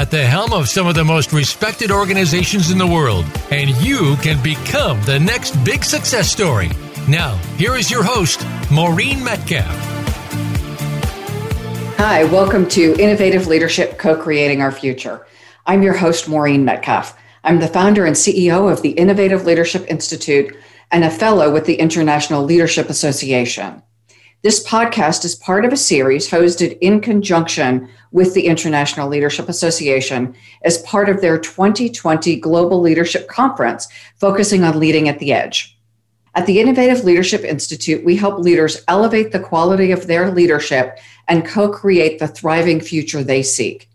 at the helm of some of the most respected organizations in the world, and you can become the next big success story. Now, here is your host, Maureen Metcalf. Hi, welcome to Innovative Leadership Co Creating Our Future. I'm your host, Maureen Metcalf. I'm the founder and CEO of the Innovative Leadership Institute and a fellow with the International Leadership Association. This podcast is part of a series hosted in conjunction with the International Leadership Association as part of their 2020 Global Leadership Conference, focusing on leading at the edge. At the Innovative Leadership Institute, we help leaders elevate the quality of their leadership and co create the thriving future they seek.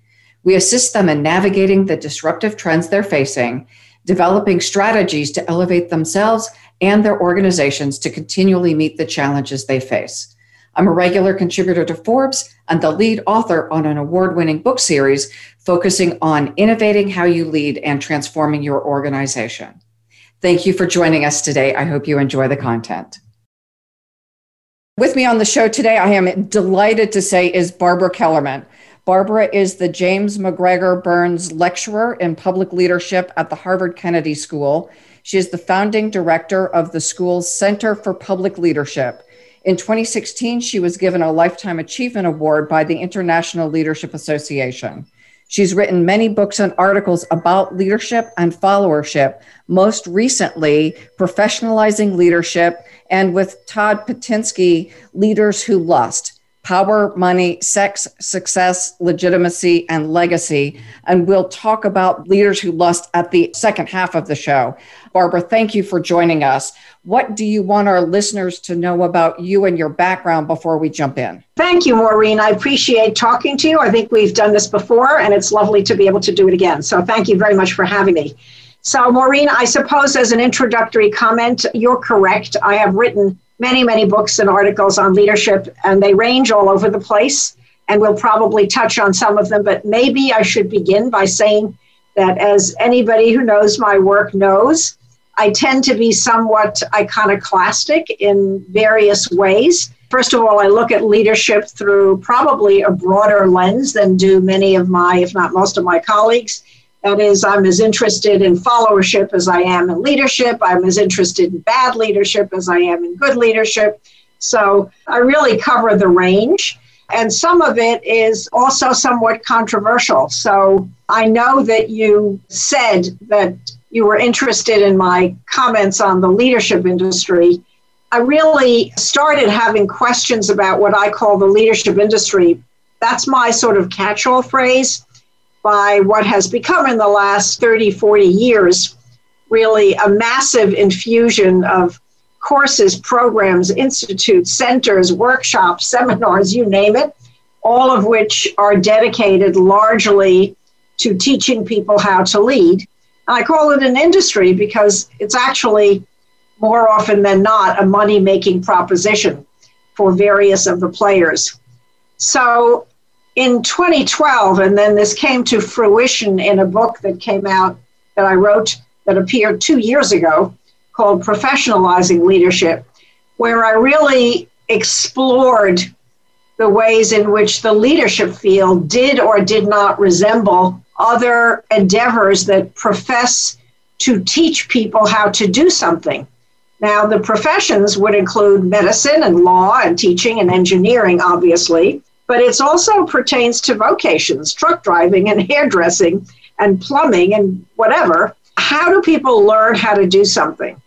We assist them in navigating the disruptive trends they're facing, developing strategies to elevate themselves and their organizations to continually meet the challenges they face. I'm a regular contributor to Forbes and the lead author on an award winning book series focusing on innovating how you lead and transforming your organization. Thank you for joining us today. I hope you enjoy the content. With me on the show today, I am delighted to say, is Barbara Kellerman. Barbara is the James MacGregor Burns Lecturer in Public Leadership at the Harvard Kennedy School. She is the founding director of the school's Center for Public Leadership. In 2016, she was given a Lifetime Achievement Award by the International Leadership Association. She's written many books and articles about leadership and followership, most recently, Professionalizing Leadership, and with Todd Pittinsky, Leaders Who Lust power, money, sex, success, legitimacy, and legacy. And we'll talk about leaders who lust at the second half of the show. Barbara, thank you for joining us. What do you want our listeners to know about you and your background before we jump in? Thank you, Maureen. I appreciate talking to you. I think we've done this before, and it's lovely to be able to do it again. So thank you very much for having me. So, Maureen, I suppose as an introductory comment, you're correct. I have written many, many books and articles on leadership, and they range all over the place. And we'll probably touch on some of them, but maybe I should begin by saying that as anybody who knows my work knows, I tend to be somewhat iconoclastic in various ways. First of all, I look at leadership through probably a broader lens than do many of my, if not most of my colleagues. That is, I'm as interested in followership as I am in leadership. I'm as interested in bad leadership as I am in good leadership. So I really cover the range. And some of it is also somewhat controversial. So I know that you said that you were interested in my comments on the leadership industry. I really started having questions about what I call the leadership industry. That's my sort of catch all phrase by what has become in the last 30, 40 years really a massive infusion of courses, programs, institutes, centers, workshops, seminars, you name it, all of which are dedicated largely to teaching people how to lead. I call it an industry because it's actually more often than not a money making proposition for various of the players. So in 2012, and then this came to fruition in a book that came out that I wrote that appeared two years ago called Professionalizing Leadership, where I really explored the ways in which the leadership field did or did not resemble other endeavors that profess to teach people how to do something. Now, the professions would include medicine and law and teaching and engineering, obviously, but it also pertains to vocations, truck driving and hairdressing and plumbing and whatever. How do people learn how to do something?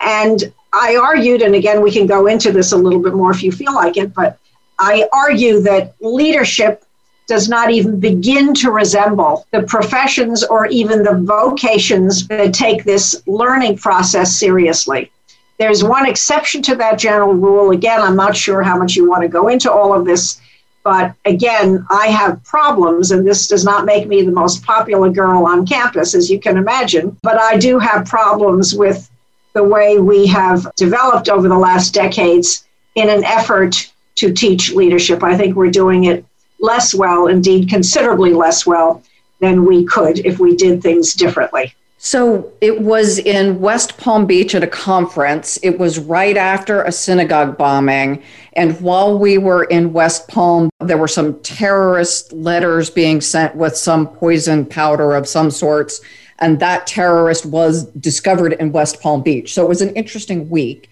And I argued, and again, we can go into this a little bit more if you feel like it, but I argue that leadership does not even begin to resemble the professions or even the vocations that take this learning process seriously. There's one exception to that general rule. Again, I'm not sure how much you want to go into all of this but again, I have problems, and this does not make me the most popular girl on campus, as you can imagine. But I do have problems with the way we have developed over the last decades in an effort to teach leadership. I think we're doing it less well, indeed, considerably less well than we could if we did things differently. So it was in West Palm Beach at a conference. It was right after a synagogue bombing. And while we were in West Palm, there were some terrorist letters being sent with some poison powder of some sorts. And that terrorist was discovered in West Palm Beach. So it was an interesting week.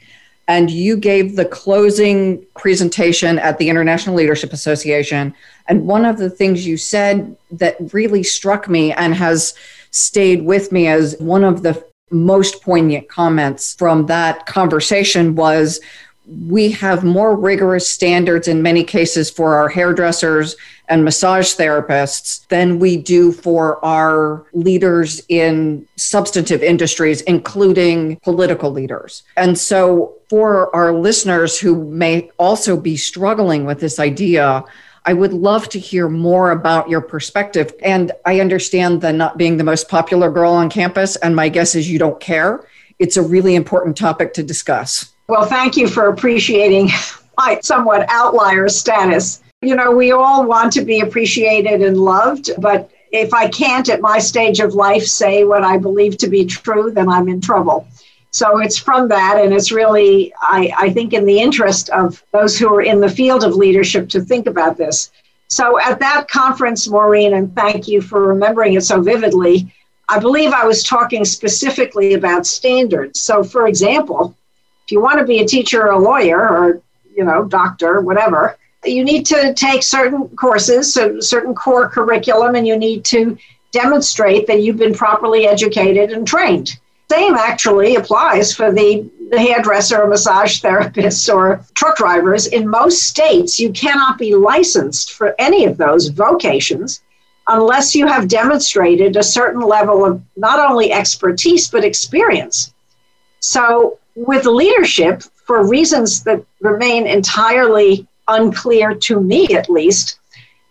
And you gave the closing presentation at the International Leadership Association. And one of the things you said that really struck me and has stayed with me as one of the most poignant comments from that conversation was we have more rigorous standards in many cases for our hairdressers and massage therapists than we do for our leaders in substantive industries, including political leaders. And so, for our listeners who may also be struggling with this idea, I would love to hear more about your perspective. And I understand the not being the most popular girl on campus, and my guess is you don't care. It's a really important topic to discuss. Well, thank you for appreciating my somewhat outlier status. You know, we all want to be appreciated and loved, but if I can't at my stage of life say what I believe to be true, then I'm in trouble. So it's from that, and it's really, I, I think, in the interest of those who are in the field of leadership to think about this. So at that conference, Maureen, and thank you for remembering it so vividly, I believe I was talking specifically about standards. So, for example, if you want to be a teacher or a lawyer or, you know, doctor, whatever, you need to take certain courses, so certain core curriculum, and you need to demonstrate that you've been properly educated and trained. Same actually applies for the, the hairdresser or massage therapists or truck drivers. In most states, you cannot be licensed for any of those vocations unless you have demonstrated a certain level of not only expertise but experience. So, with leadership, for reasons that remain entirely unclear to me at least,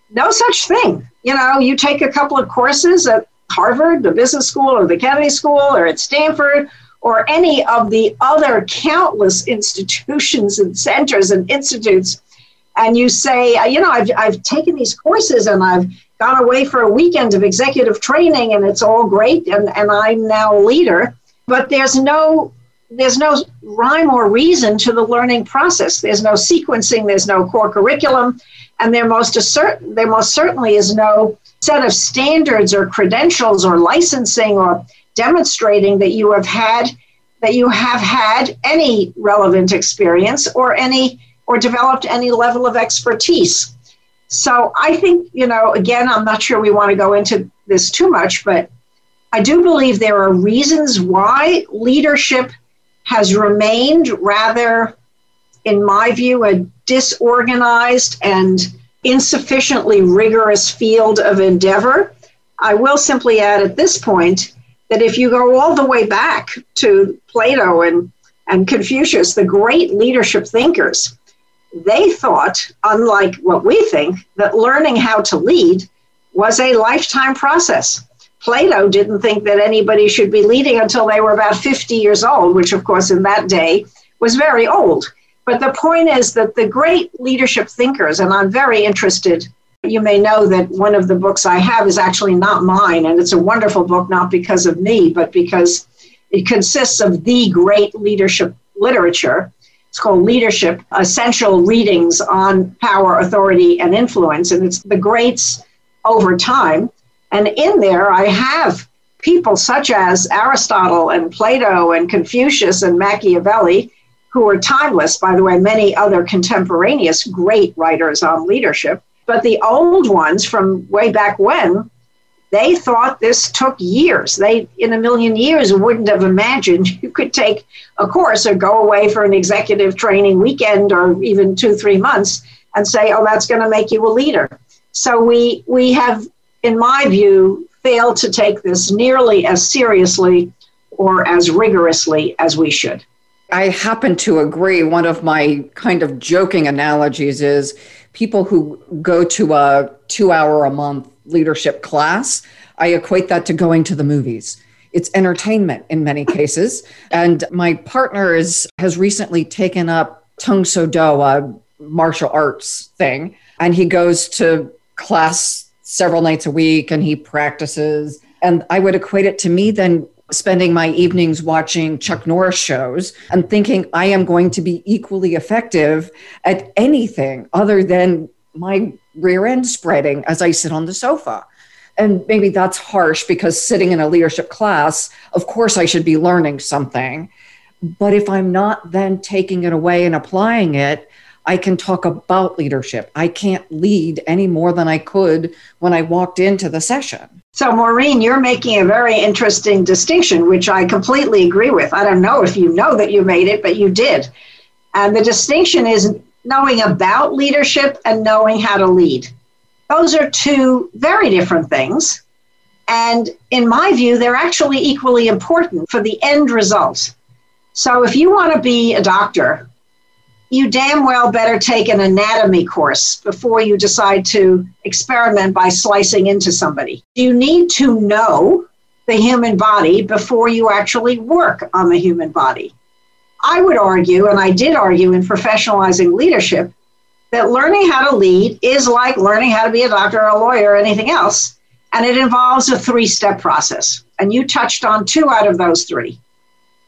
no such thing. You know, you take a couple of courses at Harvard, the business school, or the Kennedy School, or at Stanford, or any of the other countless institutions and centers and institutes, and you say, uh, you know, I've, I've taken these courses and I've gone away for a weekend of executive training and it's all great and, and I'm now a leader, but there's no there's no rhyme or reason to the learning process. There's no sequencing, there's no core curriculum, and there most, assert, there most certainly is no set of standards or credentials or licensing or demonstrating that you have had that you have had any relevant experience or any or developed any level of expertise. So I think, you know, again, I'm not sure we want to go into this too much, but I do believe there are reasons why leadership has remained rather, in my view, a disorganized and insufficiently rigorous field of endeavor. I will simply add at this point that if you go all the way back to Plato and, and Confucius, the great leadership thinkers, they thought, unlike what we think, that learning how to lead was a lifetime process. Plato didn't think that anybody should be leading until they were about 50 years old, which, of course, in that day was very old. But the point is that the great leadership thinkers, and I'm very interested, you may know that one of the books I have is actually not mine, and it's a wonderful book, not because of me, but because it consists of the great leadership literature. It's called Leadership Essential Readings on Power, Authority, and Influence, and it's the greats over time. And in there, I have people such as Aristotle and Plato and Confucius and Machiavelli who are timeless, by the way, many other contemporaneous great writers on leadership. But the old ones from way back when, they thought this took years. They, in a million years, wouldn't have imagined you could take a course or go away for an executive training weekend or even two, three months and say, oh, that's going to make you a leader. So we, we have, in my view, failed to take this nearly as seriously or as rigorously as we should. I happen to agree. One of my kind of joking analogies is people who go to a two hour a month leadership class, I equate that to going to the movies. it's entertainment in many cases. And my partner is has recently taken up Tang Soo Do, a martial arts thing, and he goes to class several nights a week and he practices. And I would equate it to me then spending my evenings watching Chuck Norris shows and thinking I am going to be equally effective at anything other than my rear end spreading as I sit on the sofa. And maybe that's harsh because sitting in a leadership class, of course, I should be learning something. But if I'm not then taking it away and applying it, I can talk about leadership. I can't lead any more than I could when I walked into the session. So, Maureen, you're making a very interesting distinction, which I completely agree with. I don't know if you know that you made it, but you did. And the distinction is knowing about leadership and knowing how to lead. Those are two very different things. And in my view, they're actually equally important for the end result. So, if you want to be a doctor you damn well better take an anatomy course before you decide to experiment by slicing into somebody. You need to know the human body before you actually work on the human body. I would argue, and I did argue in professionalizing leadership, that learning how to lead is like learning how to be a doctor or a lawyer or anything else. And it involves a three step process. And you touched on two out of those three.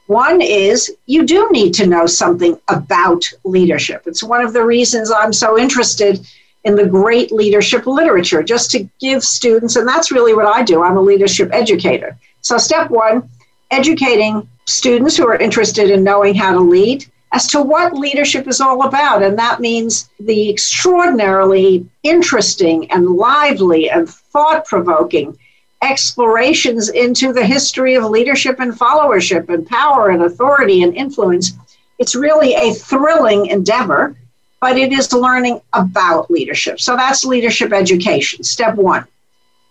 One is you do need to know something about leadership. It's one of the reasons I'm so interested in the great leadership literature, just to give students, and that's really what I do. I'm a leadership educator. So, step one, educating students who are interested in knowing how to lead as to what leadership is all about. And that means the extraordinarily interesting and lively and thought provoking explorations into the history of leadership and followership and power and authority and influence. It's really a thrilling endeavor, but it is learning about leadership. So that's leadership education, step one.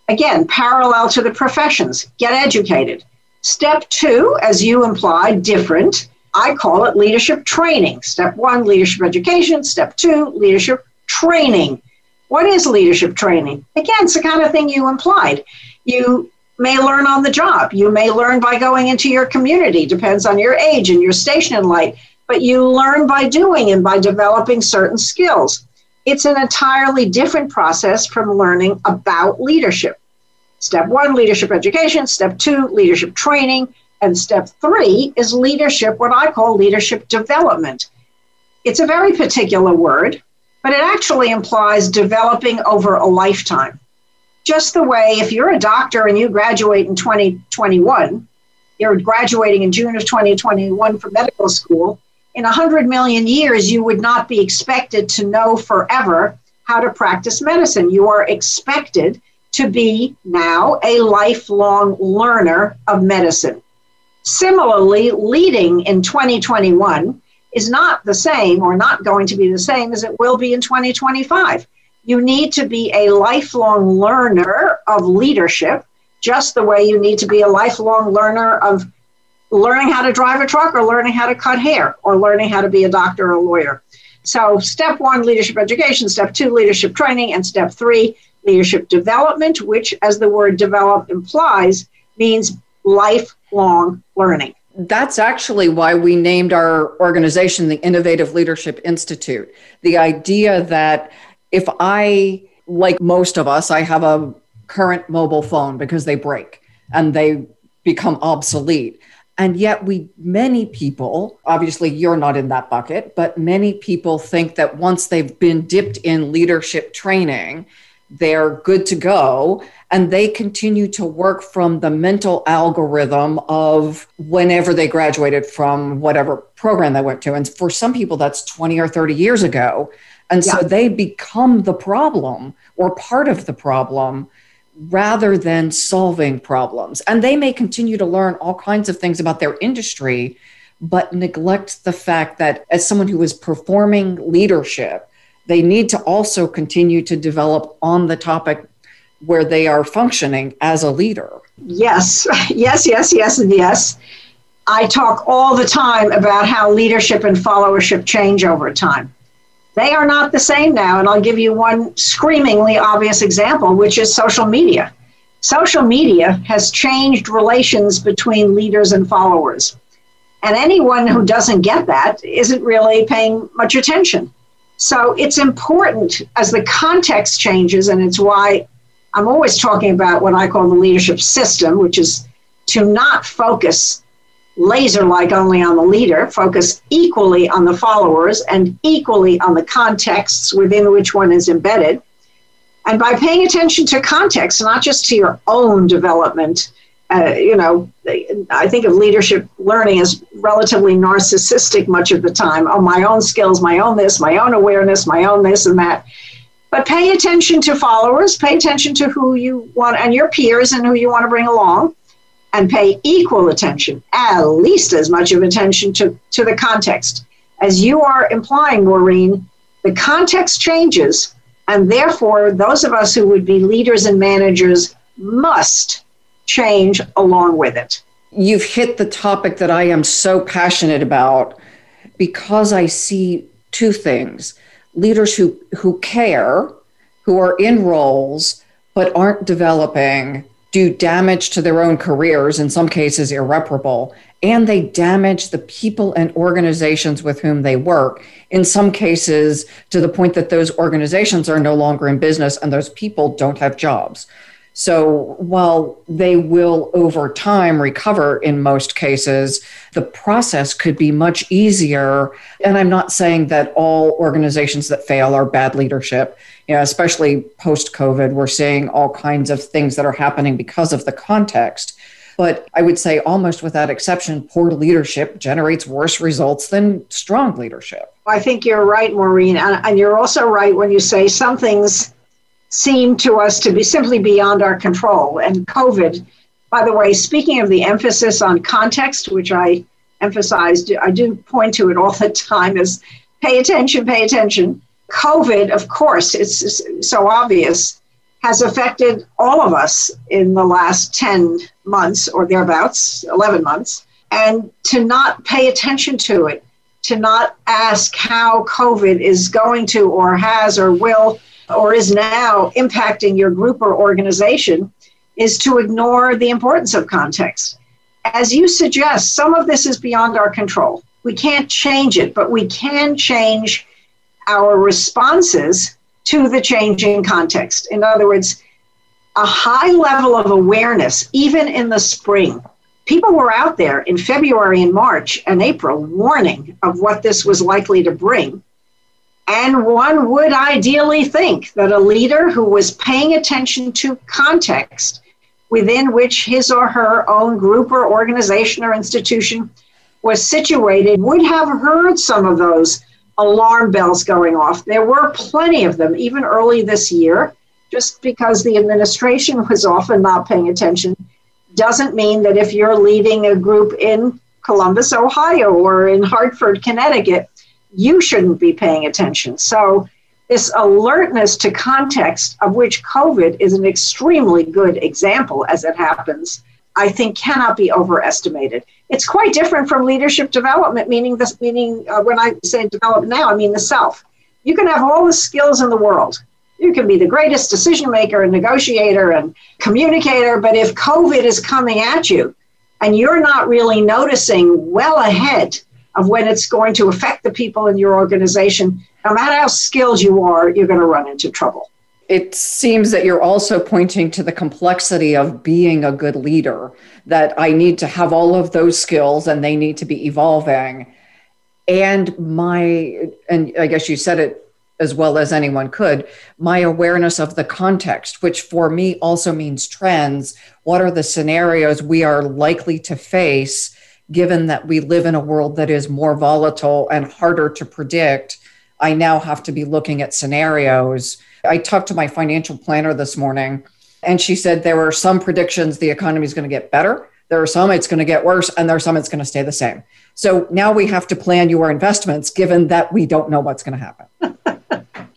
Again, parallel to the professions, get educated. Step two, as you implied, different. I call it leadership training. Step one, leadership education. Step two, leadership training. What is leadership training? Again, it's the kind of thing you implied you may learn on the job. You may learn by going into your community, depends on your age and your station in life, but you learn by doing and by developing certain skills. It's an entirely different process from learning about leadership. Step one, leadership education. Step two, leadership training. And step three is leadership, what I call leadership development. It's a very particular word, but it actually implies developing over a lifetime just the way if you're a doctor and you graduate in 2021, you're graduating in June of 2021 from medical school, in 100 million years, you would not be expected to know forever how to practice medicine. You are expected to be now a lifelong learner of medicine. Similarly, leading in 2021 is not the same or not going to be the same as it will be in 2025 you need to be a lifelong learner of leadership, just the way you need to be a lifelong learner of learning how to drive a truck or learning how to cut hair or learning how to be a doctor or a lawyer. So, step one, leadership education, step two, leadership training, and step three, leadership development, which, as the word develop implies, means lifelong learning. That's actually why we named our organization the Innovative Leadership Institute. The idea that if I, like most of us, I have a current mobile phone because they break and they become obsolete. And yet, we, many people, obviously, you're not in that bucket, but many people think that once they've been dipped in leadership training, they're good to go. And they continue to work from the mental algorithm of whenever they graduated from whatever program they went to. And for some people, that's 20 or 30 years ago. And yeah. so they become the problem or part of the problem rather than solving problems. And they may continue to learn all kinds of things about their industry, but neglect the fact that as someone who is performing leadership, they need to also continue to develop on the topic where they are functioning as a leader. Yes, yes, yes, yes, and yes. I talk all the time about how leadership and followership change over time. They are not the same now. And I'll give you one screamingly obvious example, which is social media. Social media has changed relations between leaders and followers. And anyone who doesn't get that isn't really paying much attention. So it's important as the context changes, and it's why I'm always talking about what I call the leadership system, which is to not focus laser like only on the leader, focus equally on the followers and equally on the contexts within which one is embedded. And by paying attention to context, not just to your own development, uh, you know, I think of leadership learning as relatively narcissistic much of the time. Oh, my own skills, my own this, my own awareness, my own this and that. But pay attention to followers, pay attention to who you want and your peers and who you want to bring along and pay equal attention, at least as much of attention to, to the context. As you are implying, Maureen, the context changes, and therefore, those of us who would be leaders and managers must change along with it. You've hit the topic that I am so passionate about because I see two things leaders who, who care, who are in roles, but aren't developing do damage to their own careers, in some cases irreparable, and they damage the people and organizations with whom they work, in some cases to the point that those organizations are no longer in business and those people don't have jobs. So while they will over time recover in most cases, the process could be much easier. And I'm not saying that all organizations that fail are bad leadership. You know, especially post COVID, we're seeing all kinds of things that are happening because of the context. But I would say, almost without exception, poor leadership generates worse results than strong leadership. I think you're right, Maureen. And, you're also right when you say some things seem to us to be simply beyond our control. And COVID, by the way, speaking of the emphasis on context, which I emphasized, I do point to it all the time, is pay attention, pay attention. COVID, of course, it's so obvious, has affected all of us in the last 10 months or thereabouts, 11 months. And to not pay attention to it, to not ask how COVID is going to or has or will or is now impacting your group or organization is to ignore the importance of context. As you suggest, some of this is beyond our control. We can't change it, but we can change our responses to the changing context. In other words, a high level of awareness, even in the spring. People were out there in February and March and April warning of what this was likely to bring. And one would ideally think that a leader who was paying attention to context within which his or her own group or organization or institution was situated would have heard some of those alarm bells going off. There were plenty of them, even early this year. Just because the administration was often not paying attention doesn't mean that if you're leading a group in Columbus, Ohio, or in Hartford, Connecticut, you shouldn't be paying attention. So, this alertness to context, of which COVID is an extremely good example as it happens, I think cannot be overestimated. It's quite different from leadership development, meaning this, meaning uh, when I say develop now, I mean the self. You can have all the skills in the world. You can be the greatest decision maker and negotiator and communicator, but if COVID is coming at you and you're not really noticing well ahead of when it's going to affect the people in your organization, no matter how skilled you are, you're going to run into trouble. It seems that you're also pointing to the complexity of being a good leader, that I need to have all of those skills and they need to be evolving. And my, and I guess you said it as well as anyone could, my awareness of the context, which for me also means trends. What are the scenarios we are likely to face given that we live in a world that is more volatile and harder to predict, I now have to be looking at scenarios. I talked to my financial planner this morning, and she said there are some predictions the economy is going to get better. There are some it's going to get worse, and there are some it's going to stay the same. So now we have to plan your investments given that we don't know what's going to happen.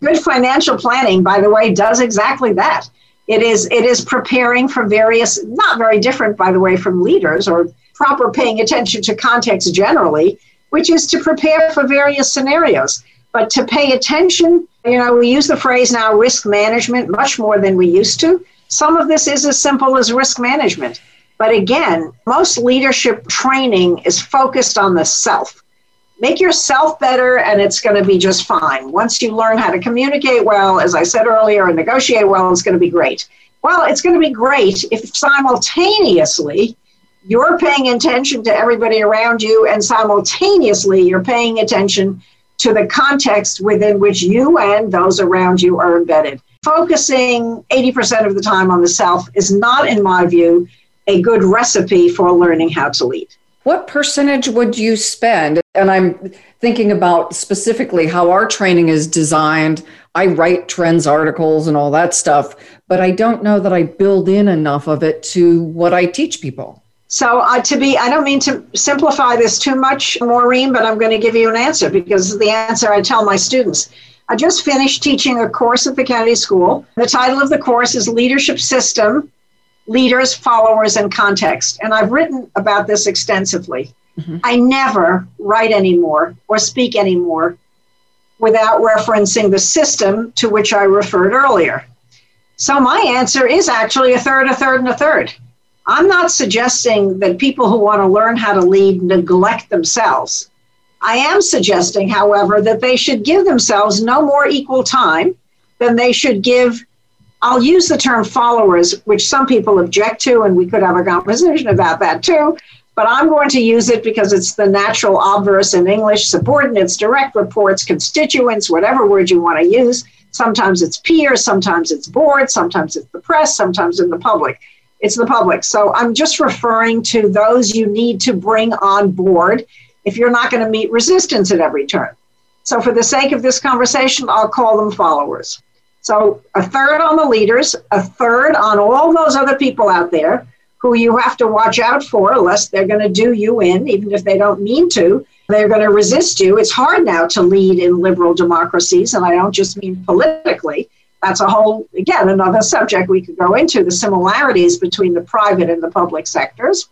Good financial planning, by the way, does exactly that. It is it is preparing for various, not very different, by the way, from leaders or proper paying attention to context generally, which is to prepare for various scenarios. But to pay attention, you know, we use the phrase now risk management much more than we used to. Some of this is as simple as risk management. But again, most leadership training is focused on the self. Make yourself better, and it's going to be just fine. Once you learn how to communicate well, as I said earlier, and negotiate well, it's going to be great. Well, it's going to be great if simultaneously you're paying attention to everybody around you, and simultaneously you're paying attention to the context within which you and those around you are embedded. Focusing 80% of the time on the self is not, in my view, a good recipe for learning how to lead. What percentage would you spend? And I'm thinking about specifically how our training is designed. I write trends articles and all that stuff, but I don't know that I build in enough of it to what I teach people. So, uh, to be, I don't mean to simplify this too much, Maureen, but I'm going to give you an answer because the answer I tell my students. I just finished teaching a course at the Kennedy School. The title of the course is Leadership System Leaders, Followers, and Context. And I've written about this extensively. Mm-hmm. I never write anymore or speak anymore without referencing the system to which I referred earlier. So, my answer is actually a third, a third, and a third. I'm not suggesting that people who want to learn how to lead neglect themselves. I am suggesting, however, that they should give themselves no more equal time than they should give. I'll use the term followers, which some people object to, and we could have a conversation about that too. But I'm going to use it because it's the natural obverse in English subordinates, direct reports, constituents, whatever word you want to use. Sometimes it's peers, sometimes it's board, sometimes it's the press, sometimes in the public it's the public. So I'm just referring to those you need to bring on board if you're not going to meet resistance at every turn. So, for the sake of this conversation, I'll call them followers. So, a third on the leaders, a third on all those other people out there who you have to watch out for, lest they're going to do you in, even if they don't mean to. They're going to resist you. It's hard now to lead in liberal democracies, and I don't just mean politically that's a whole, again, another subject we could go into the similarities between the private and the public sectors.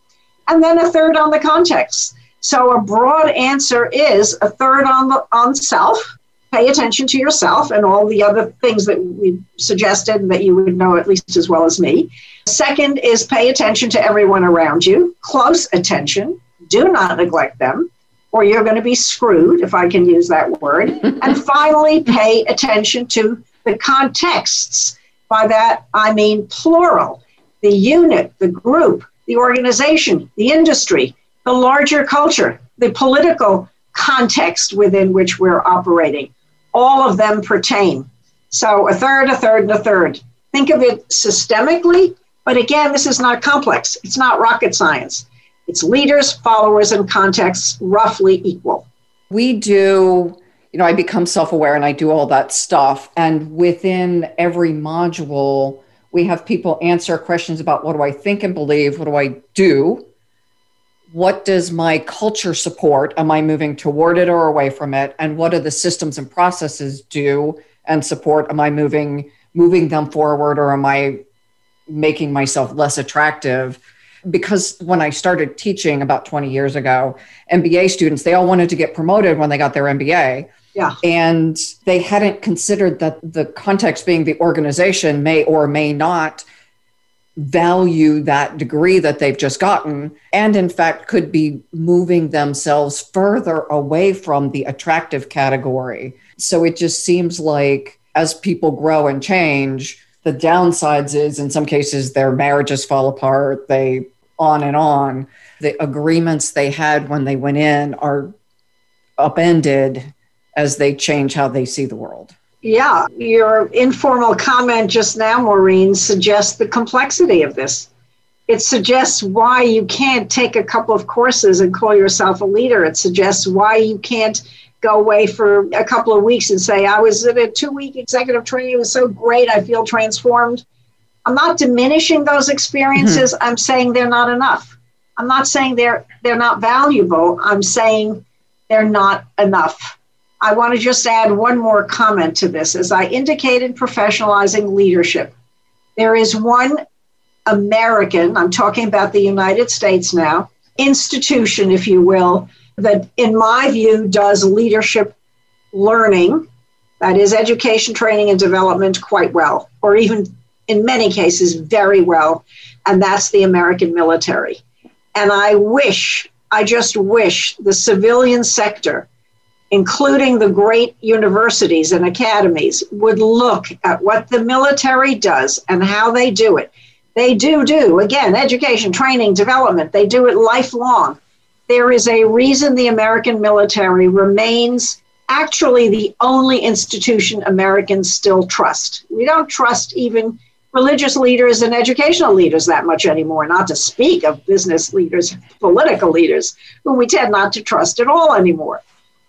And then a third on the context. So a broad answer is a third on the on self. Pay attention to yourself and all the other things that we suggested that you would know at least as well as me. Second is pay attention to everyone around you, close attention. Do not neglect them, or you're going to be screwed, if I can use that word. and finally, pay attention to the contexts. By that, I mean plural the unit, the group, the organization, the industry, the larger culture, the political context within which we're operating. All of them pertain. So a third, a third, and a third. Think of it systemically, but again, this is not complex. It's not rocket science. It's leaders, followers, and contexts roughly equal. We do you know, I become self aware and I do all that stuff. And within every module, we have people answer questions about what do I think and believe? What do I do? What does my culture support? Am I moving toward it or away from it? And what do the systems and processes do and support? Am I moving moving them forward or am I making myself less attractive? because when I started teaching about 20 years ago, MBA students, they all wanted to get promoted when they got their MBA. Yeah. And they hadn't considered that the context being the organization may or may not value that degree that they've just gotten, and in fact, could be moving themselves further away from the attractive category. So it just seems like as people grow and change, the downsides is in some cases their marriages fall apart, they on and on. The agreements they had when they went in are upended as they change how they see the world. Yeah, your informal comment just now, Maureen, suggests the complexity of this. It suggests why you can't take a couple of courses and call yourself a leader. It suggests why you can't go away for a couple of weeks and say, I was at a two week executive training. It was so great. I feel transformed. I'm not diminishing those experiences. Mm-hmm. I'm saying they're not enough. I'm not saying they're they're not valuable. I'm saying they're not enough. I want to just add one more comment to this. As I indicated, professionalizing leadership. There is one American, I'm talking about the United States now, institution, if you will, that in my view does leadership learning, that is education, training, and development, quite well, or even in many cases very well, and that's the American military. And I wish, I just wish the civilian sector, including the great universities and academies, would look at what the military does and how they do it. They do do, again, education, training, development, they do it lifelong. There is a reason the American military remains actually the only institution Americans still trust. We don't trust even religious leaders and educational leaders that much anymore, not to speak of business leaders, political leaders, whom we tend not to trust at all anymore.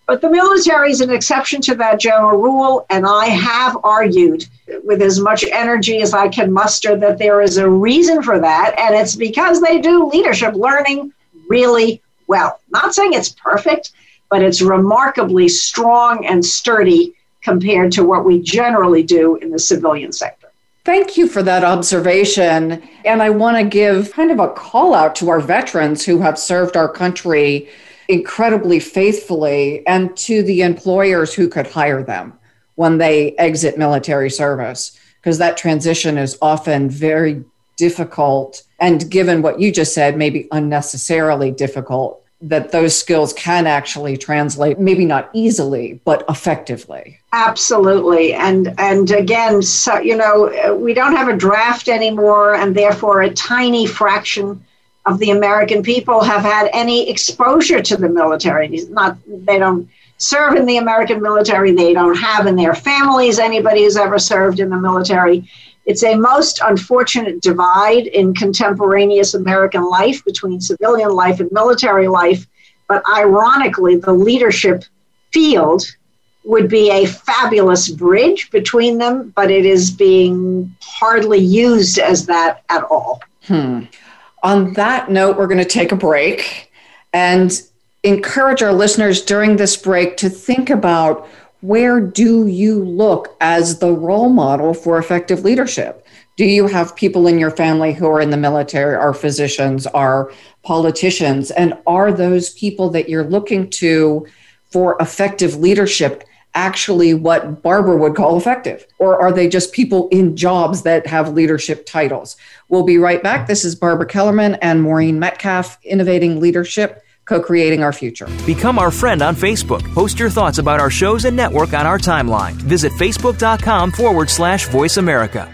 But the military is an exception to that general rule, and I have argued with as much energy as I can muster that there is a reason for that, and it's because they do leadership learning really well. Not saying it's perfect, but it's remarkably strong and sturdy compared to what we generally do in the civilian sector. Thank you for that observation. And I want to give kind of a call out to our veterans who have served our country incredibly faithfully and to the employers who could hire them when they exit military service, because that transition is often very difficult. And given what you just said, maybe unnecessarily difficult that those skills can actually translate maybe not easily but effectively absolutely and and again so you know we don't have a draft anymore and therefore a tiny fraction of the american people have had any exposure to the military not they don't serve in the american military they don't have in their families anybody who's ever served in the military it's a most unfortunate divide in contemporaneous American life between civilian life and military life. But ironically, the leadership field would be a fabulous bridge between them, but it is being hardly used as that at all. Hmm. On that note, we're going to take a break and encourage our listeners during this break to think about where do you look as the role model for effective leadership? Do you have people in your family who are in the military, are physicians, are politicians? And are those people that you're looking to for effective leadership actually what Barbara would call effective? Or are they just people in jobs that have leadership titles? We'll be right back. This is Barbara Kellerman and Maureen Metcalf, Innovating Leadership co creating our future. Become our friend on Facebook. Post your thoughts about our shows and network on our timeline. Visit facebook.com forward slash voice America.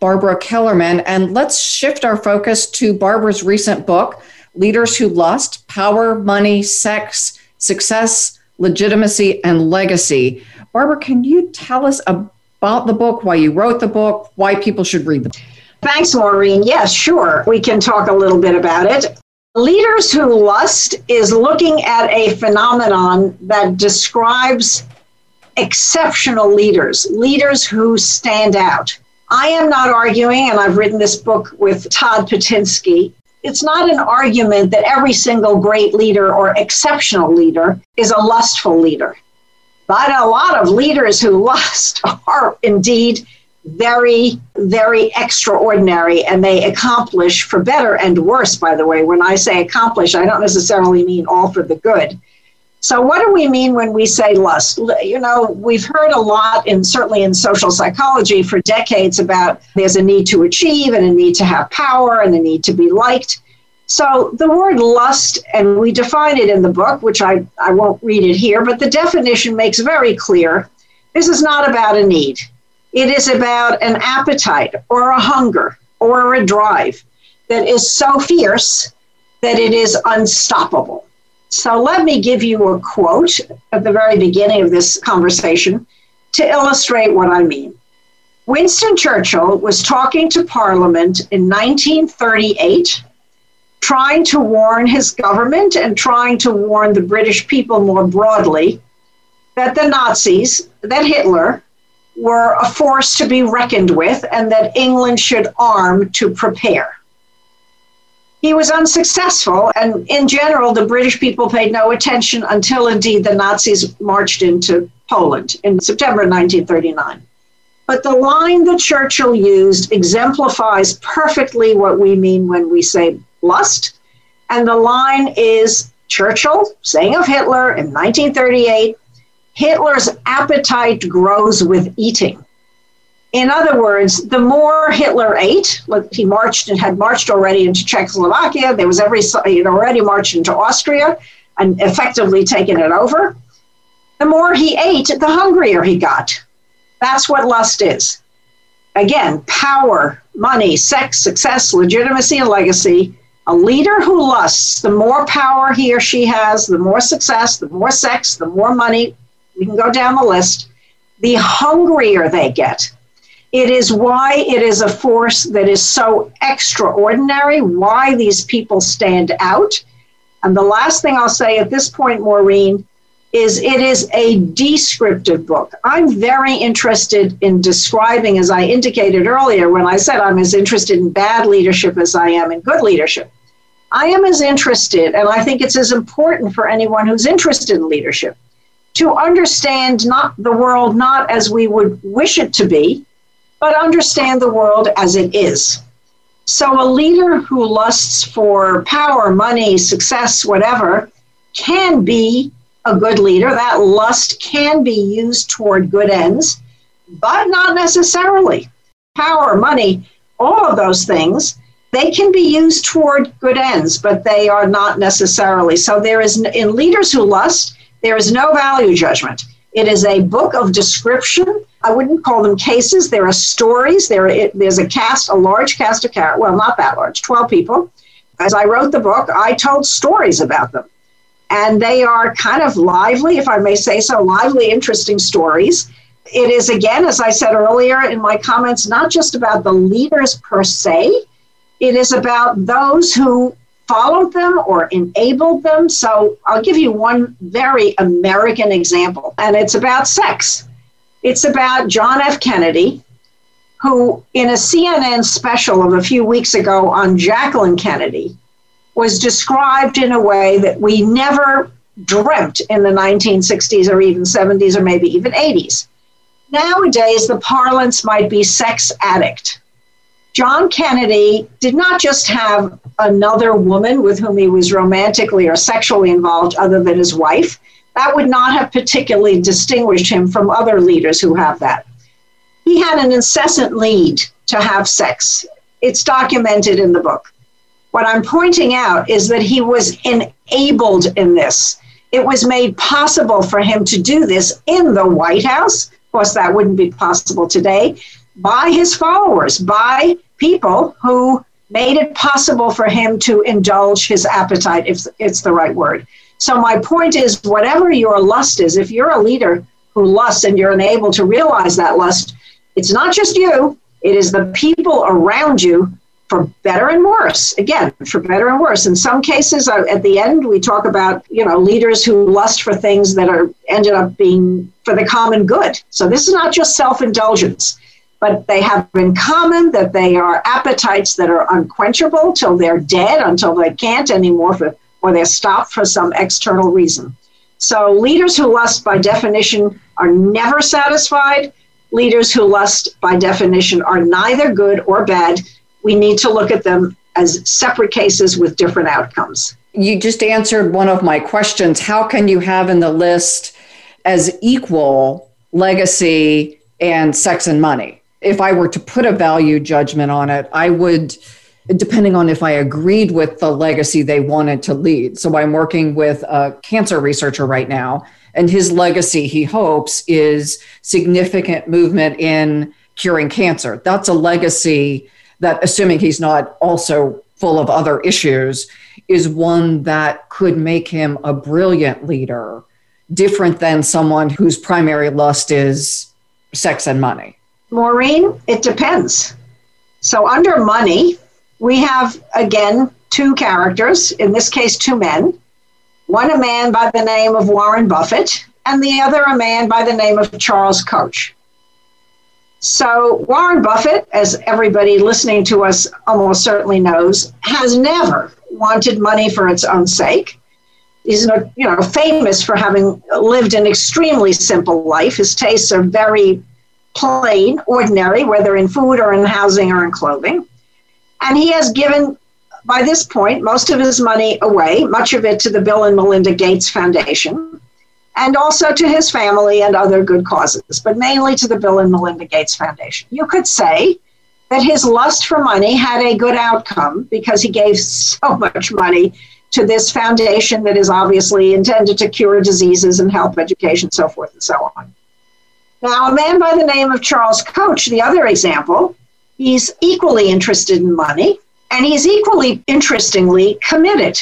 Barbara Kellerman. And let's shift our focus to Barbara's recent book, Leaders Who Lust Power, Money, Sex, Success, Legitimacy, and Legacy. Barbara, can you tell us about the book, why you wrote the book, why people should read the book? Thanks, Maureen. Yes, sure. We can talk a little bit about it. Leaders Who Lust is looking at a phenomenon that describes exceptional leaders, leaders who stand out. I am not arguing, and I've written this book with Todd Pittinsky. It's not an argument that every single great leader or exceptional leader is a lustful leader. But a lot of leaders who lust are indeed very, very extraordinary, and they accomplish for better and worse, by the way. When I say accomplish, I don't necessarily mean all for the good. So, what do we mean when we say lust? You know, we've heard a lot, and certainly in social psychology for decades, about there's a need to achieve and a need to have power and a need to be liked. So, the word lust, and we define it in the book, which I, I won't read it here, but the definition makes very clear this is not about a need. It is about an appetite or a hunger or a drive that is so fierce that it is unstoppable. So let me give you a quote at the very beginning of this conversation to illustrate what I mean. Winston Churchill was talking to Parliament in 1938, trying to warn his government and trying to warn the British people more broadly that the Nazis, that Hitler, were a force to be reckoned with and that England should arm to prepare. He was unsuccessful, and in general, the British people paid no attention until indeed the Nazis marched into Poland in September 1939. But the line that Churchill used exemplifies perfectly what we mean when we say lust. And the line is Churchill saying of Hitler in 1938 Hitler's appetite grows with eating. In other words, the more Hitler ate, he marched and had marched already into Czechoslovakia, there was every, he had already marched into Austria and effectively taken it over. The more he ate, the hungrier he got. That's what lust is. Again, power, money, sex, success, legitimacy, and legacy. A leader who lusts, the more power he or she has, the more success, the more sex, the more money, we can go down the list, the hungrier they get it is why it is a force that is so extraordinary, why these people stand out. And the last thing I'll say at this point, Maureen, is it is a descriptive book. I'm very interested in describing, as I indicated earlier when I said I'm as interested in bad leadership as I am in good leadership. I am as interested, and I think it's as important for anyone who's interested in leadership to understand not the world not as we would wish it to be, but understand the world as it is. So, a leader who lusts for power, money, success, whatever, can be a good leader. That lust can be used toward good ends, but not necessarily. Power, money, all of those things, they can be used toward good ends, but they are not necessarily. So, there is, in leaders who lust, there is no value judgment. It is a book of description I wouldn't call them cases. There are stories. There, it, there's a cast, a large cast of characters. Well, not that large, 12 people. As I wrote the book, I told stories about them. And they are kind of lively, if I may say so, lively, interesting stories. It is, again, as I said earlier in my comments, not just about the leaders per se, it is about those who followed them or enabled them. So I'll give you one very American example, and it's about sex. It's about John F. Kennedy, who, in a CNN special of a few weeks ago on Jacqueline Kennedy, was described in a way that we never dreamt in the 1960s or even 70s or maybe even 80s. Nowadays, the parlance might be sex addict. John Kennedy did not just have another woman with whom he was romantically or sexually involved other than his wife that would not have particularly distinguished him from other leaders who have that. He had an incessant need to have sex. It's documented in the book. What I'm pointing out is that he was enabled in this. It was made possible for him to do this in the White House. Of course, that wouldn't be possible today by his followers, by people who made it possible for him to indulge his appetite, if it's the right word. So, my point is whatever your lust is, if you're a leader who lusts and you're unable to realize that lust, it's not just you, it is the people around you for better and worse. Again, for better and worse. In some cases, at the end, we talk about you know leaders who lust for things that are ended up being for the common good. So this is not just self indulgence but they have in common that they are appetites that are unquenchable till they're dead, until they can't anymore, for, or they're stopped for some external reason. So, leaders who lust by definition are never satisfied. Leaders who lust by definition are neither good or bad. We need to look at them as separate cases with different outcomes. You just answered one of my questions. How can you have in the list as equal legacy and sex and money? if I were to put a value judgment on it, I would, depending on if I agreed with the legacy they wanted to lead. So I'm working with a cancer researcher right now, and his legacy, he hopes, is significant movement in curing cancer. That's a legacy that, assuming he's not also full of other issues, is one that could make him a brilliant leader, different than someone whose primary lust is sex and money. Maureen, it depends. So, under money, we have again two characters, in this case, two men. One a man by the name of Warren Buffett, and the other a man by the name of Charles Koch. So, Warren Buffett, as everybody listening to us almost certainly knows, has never wanted money for its own sake. He's you know, famous for having lived an extremely simple life. His tastes are very plain, ordinary, whether in food or in housing or in clothing. And he has given, by this point, most of his money away, much of it to the Bill and Melinda Gates Foundation, and also to his family and other good causes, but mainly to the Bill and Melinda Gates Foundation. You could say that his lust for money had a good outcome because he gave so much money to this foundation that is obviously intended to cure diseases and help education, so forth and so on. Now, a man by the name of Charles Koch, the other example, he's equally interested in money and he's equally interestingly committed.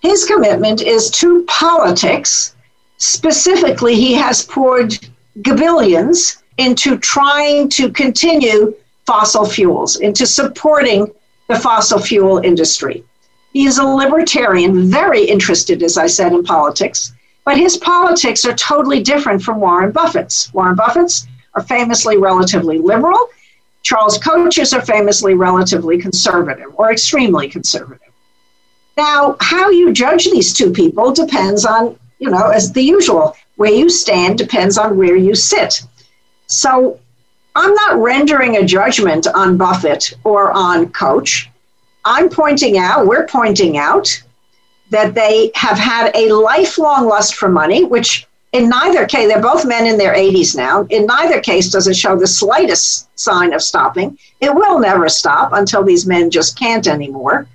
His commitment is to politics. Specifically, he has poured gabillions into trying to continue fossil fuels, into supporting the fossil fuel industry. He is a libertarian, very interested, as I said, in politics. But his politics are totally different from Warren Buffett's. Warren Buffett's are famously relatively liberal. Charles Koch's are famously relatively conservative or extremely conservative. Now, how you judge these two people depends on, you know, as the usual, where you stand depends on where you sit. So I'm not rendering a judgment on Buffett or on Koch. I'm pointing out, we're pointing out that they have had a lifelong lust for money, which in neither case, they're both men in their 80s now. In neither case does it show the slightest sign of stopping. It will never stop until these men just can't anymore.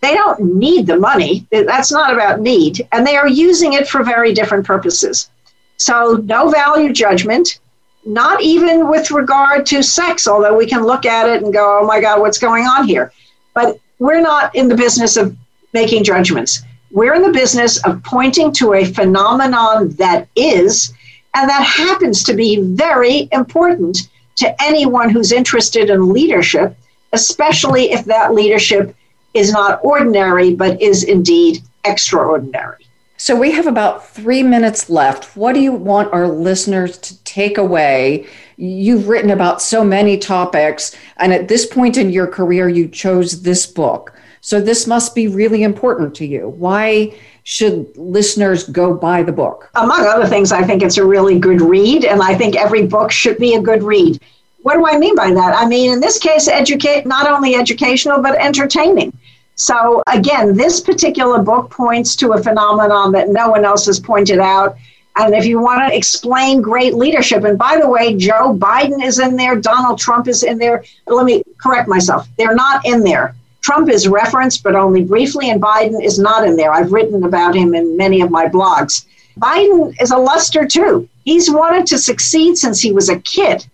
They don't need the money. That's not about need. And they are using it for very different purposes. So, no value judgment, not even with regard to sex, although we can look at it and go, oh my God, what's going on here? But we're not in the business of making judgments. We're in the business of pointing to a phenomenon that is, and that happens to be very important to anyone who's interested in leadership, especially if that leadership is not ordinary, but is indeed extraordinary. So we have about three minutes left. What do you want our listeners to take away? You've written about so many topics, and at this point in your career, you chose this book. So this must be really important to you. Why should listeners go buy the book? Among other things, I think it's a really good read, and I think every book should be a good read. What do I mean by that? I mean, in this case, educate not only educational but entertaining. So again, this particular book points to a phenomenon that no one else has pointed out. And if you want to explain great leadership, and by the way, Joe Biden is in there, Donald Trump is in there. Let me correct myself. They're not in there. Trump is referenced, but only briefly, and Biden is not in there. I've written about him in many of my blogs. Biden is a luster too. He's wanted to succeed since he was a kid.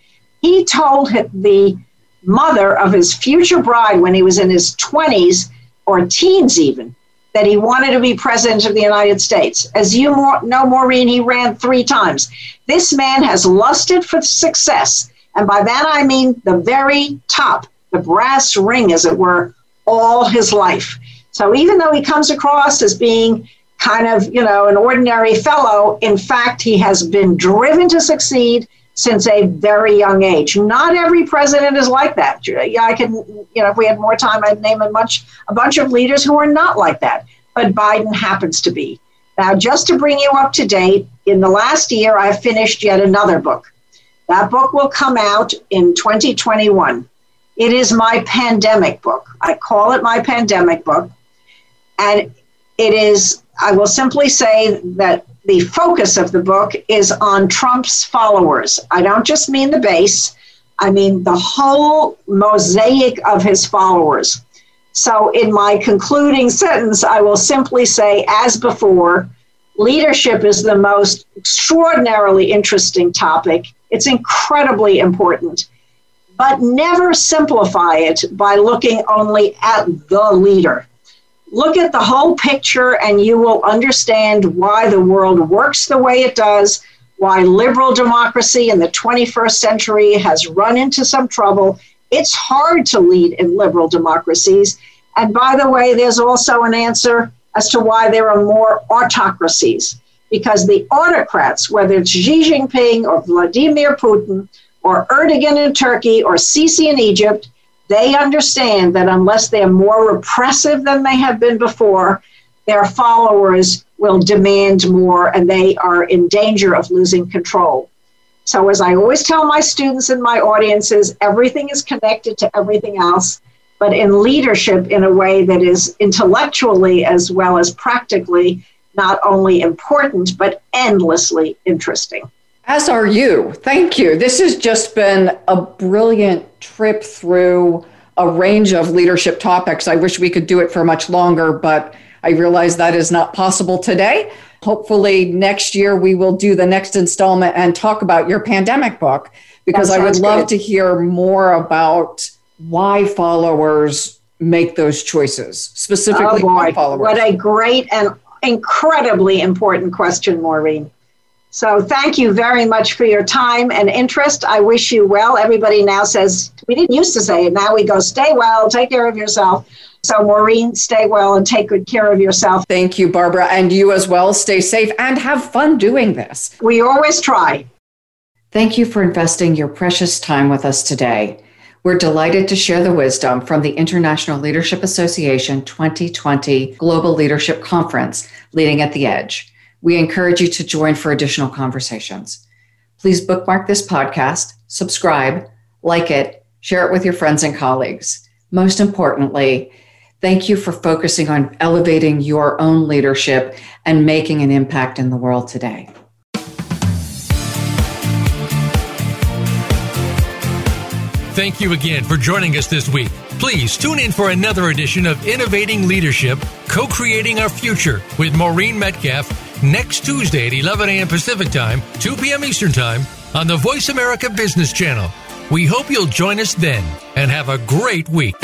He told the mother of his future bride when he was in his 20s or teens, even, that he wanted to be president of the United States. As you know, Maureen, he ran three times. This man has lusted for success. And by that I mean the very top, the brass ring, as it were, all his life. So even though he comes across as being kind of, you know, an ordinary fellow, in fact, he has been driven to succeed since a very young age. Not every president is like that. Yeah, I can, you know, if we had more time, I'd name a bunch, a bunch of leaders who are not like that. But Biden happens to be. Now, just to bring you up to date, in the last year, I finished yet another book. That book will come out in 2021. It is my pandemic book. I call it my pandemic book. And it is, I will simply say that the focus of the book is on Trump's followers. I don't just mean the base, I mean the whole mosaic of his followers. So, in my concluding sentence, I will simply say, as before, leadership is the most extraordinarily interesting topic. It's incredibly important. But never simplify it by looking only at the leader. Look at the whole picture, and you will understand why the world works the way it does, why liberal democracy in the 21st century has run into some trouble. It's hard to lead in liberal democracies. And by the way, there's also an answer as to why there are more autocracies. Because the autocrats, whether it's Xi Jinping or Vladimir Putin or Erdogan in Turkey or Sisi in Egypt, they understand that unless they're more repressive than they have been before, their followers will demand more and they are in danger of losing control. So, as I always tell my students and my audiences, everything is connected to everything else, but in leadership in a way that is intellectually as well as practically not only important, but endlessly interesting. As are you. Thank you. This has just been a brilliant trip through a range of leadership topics. I wish we could do it for much longer, but I realize that is not possible today. Hopefully, next year we will do the next installment and talk about your pandemic book because I would love good. to hear more about why followers make those choices, specifically oh followers. What a great and incredibly important question, Maureen. So thank you very much for your time and interest. I wish you well. Everybody now says, we didn't used to say it. Now we go, stay well, take care of yourself. So, Maureen, stay well and take good care of yourself. Thank you, Barbara. And you as well. Stay safe and have fun doing this. We always try. Thank you for investing your precious time with us today. We're delighted to share the wisdom from the International Leadership Association 2020 Global Leadership Conference, Leading at the Edge. We encourage you to join for additional conversations. Please bookmark this podcast, subscribe, like it, share it with your friends and colleagues. Most importantly, thank you for focusing on elevating your own leadership and making an impact in the world today. Thank you again for joining us this week. Please tune in for another edition of Innovating Leadership, Co Creating Our Future with Maureen Metcalf next Tuesday at 11 a.m. Pacific Time, 2 p.m. Eastern Time on the Voice America Business Channel. We hope you'll join us then and have a great week.